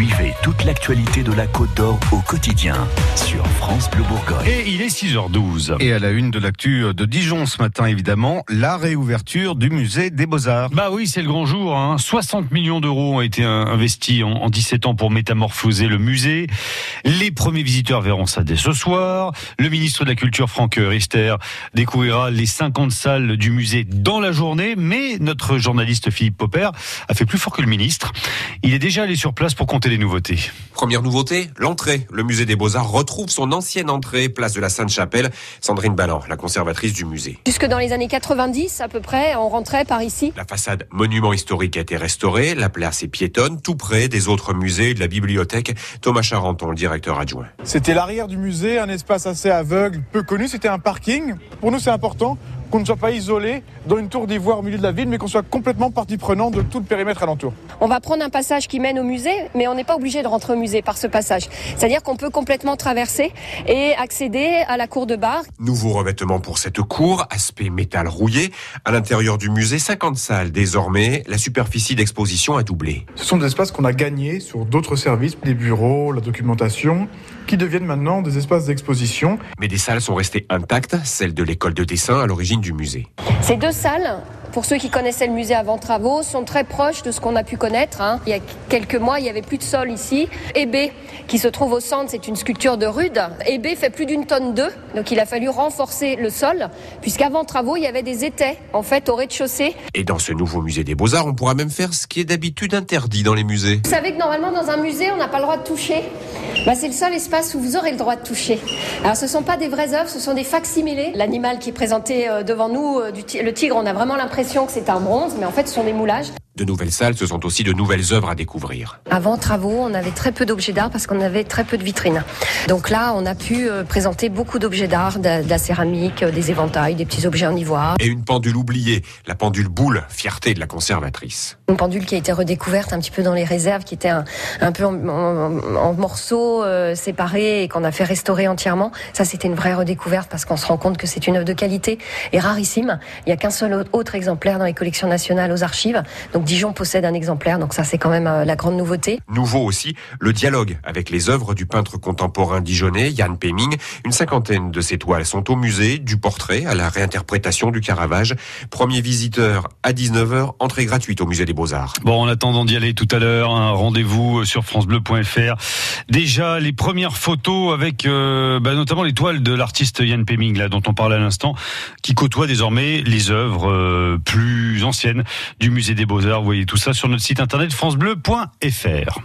Suivez toute l'actualité de la Côte d'Or au quotidien sur France Bleu Bourgogne. Et il est 6h12. Et à la une de l'actu de Dijon ce matin, évidemment, la réouverture du musée des Beaux-Arts. Bah oui, c'est le grand jour. Hein. 60 millions d'euros ont été investis en, en 17 ans pour métamorphoser le musée. Les premiers visiteurs verront ça dès ce soir. Le ministre de la Culture, Franck Rister, découvrira les 50 salles du musée dans la journée. Mais notre journaliste Philippe Popper a fait plus fort que le ministre. Il est déjà allé sur place pour compter les nouveautés. Première nouveauté, l'entrée. Le musée des Beaux-Arts retrouve son ancienne entrée, place de la Sainte-Chapelle. Sandrine Ballan, la conservatrice du musée. Jusque dans les années 90 à peu près, on rentrait par ici. La façade monument historique a été restaurée, la place est piétonne, tout près des autres musées et de la bibliothèque. Thomas Charenton, le directeur adjoint. C'était l'arrière du musée, un espace assez aveugle, peu connu, c'était un parking. Pour nous c'est important qu'on ne soit pas isolé dans une tour d'ivoire au milieu de la ville, mais qu'on soit complètement partie prenante de tout le périmètre alentour. On va prendre un passage qui mène au musée, mais on n'est pas obligé de rentrer au musée par ce passage. C'est-à-dire qu'on peut complètement traverser et accéder à la cour de bar. Nouveau revêtement pour cette cour, aspect métal rouillé. À l'intérieur du musée, 50 salles désormais. La superficie d'exposition a doublé. Ce sont des espaces qu'on a gagnés sur d'autres services, les bureaux, la documentation, qui deviennent maintenant des espaces d'exposition. Mais des salles sont restées intactes, celles de l'école de dessin à l'origine du musée. Ces deux salles, pour ceux qui connaissaient le musée avant travaux, sont très proches de ce qu'on a pu connaître. Hein. Il y a quelques mois, il y avait plus de sol ici. Hébé, qui se trouve au centre, c'est une sculpture de rude. Hébé fait plus d'une tonne d'œufs, donc il a fallu renforcer le sol, puisqu'avant travaux, il y avait des étais, en fait, au rez-de-chaussée. Et dans ce nouveau musée des Beaux-Arts, on pourra même faire ce qui est d'habitude interdit dans les musées. Vous savez que normalement, dans un musée, on n'a pas le droit de toucher bah, c'est le seul espace où vous aurez le droit de toucher. Alors ce ne sont pas des vraies œuvres, ce sont des facsimilés. L'animal qui est présenté devant nous, le tigre, on a vraiment l'impression que c'est un bronze, mais en fait ce sont des moulages. De nouvelles salles, ce sont aussi de nouvelles œuvres à découvrir. Avant travaux, on avait très peu d'objets d'art parce qu'on avait très peu de vitrines. Donc là, on a pu présenter beaucoup d'objets d'art, de, de, la céramique, des éventails, des petits objets en ivoire. Et une pendule oubliée, la pendule boule, fierté de la conservatrice. Une pendule qui a été redécouverte un petit peu dans les réserves, qui était un, un peu en, en, en morceaux euh, séparés et qu'on a fait restaurer entièrement. Ça, c'était une vraie redécouverte parce qu'on se rend compte que c'est une œuvre de qualité et rarissime. Il n'y a qu'un seul autre exemplaire dans les collections nationales aux archives. Donc Dijon possède un exemplaire, donc ça c'est quand même euh, la grande nouveauté. Nouveau aussi, le dialogue avec les œuvres du peintre contemporain dijonnais Yann Peming. Une cinquantaine de ses toiles sont au musée, du portrait à la réinterprétation du Caravage. Premier visiteur à 19h, entrée gratuite au musée des Beaux-Arts. Bon, en attendant d'y aller tout à l'heure, un rendez-vous sur francebleu.fr. Déjà, les premières photos avec euh, bah, notamment les toiles de l'artiste Yann Peming, là, dont on parle à l'instant, qui côtoie désormais les œuvres euh, plus anciennes du musée des Beaux-Arts. Vous voyez tout ça sur notre site internet francebleu.fr.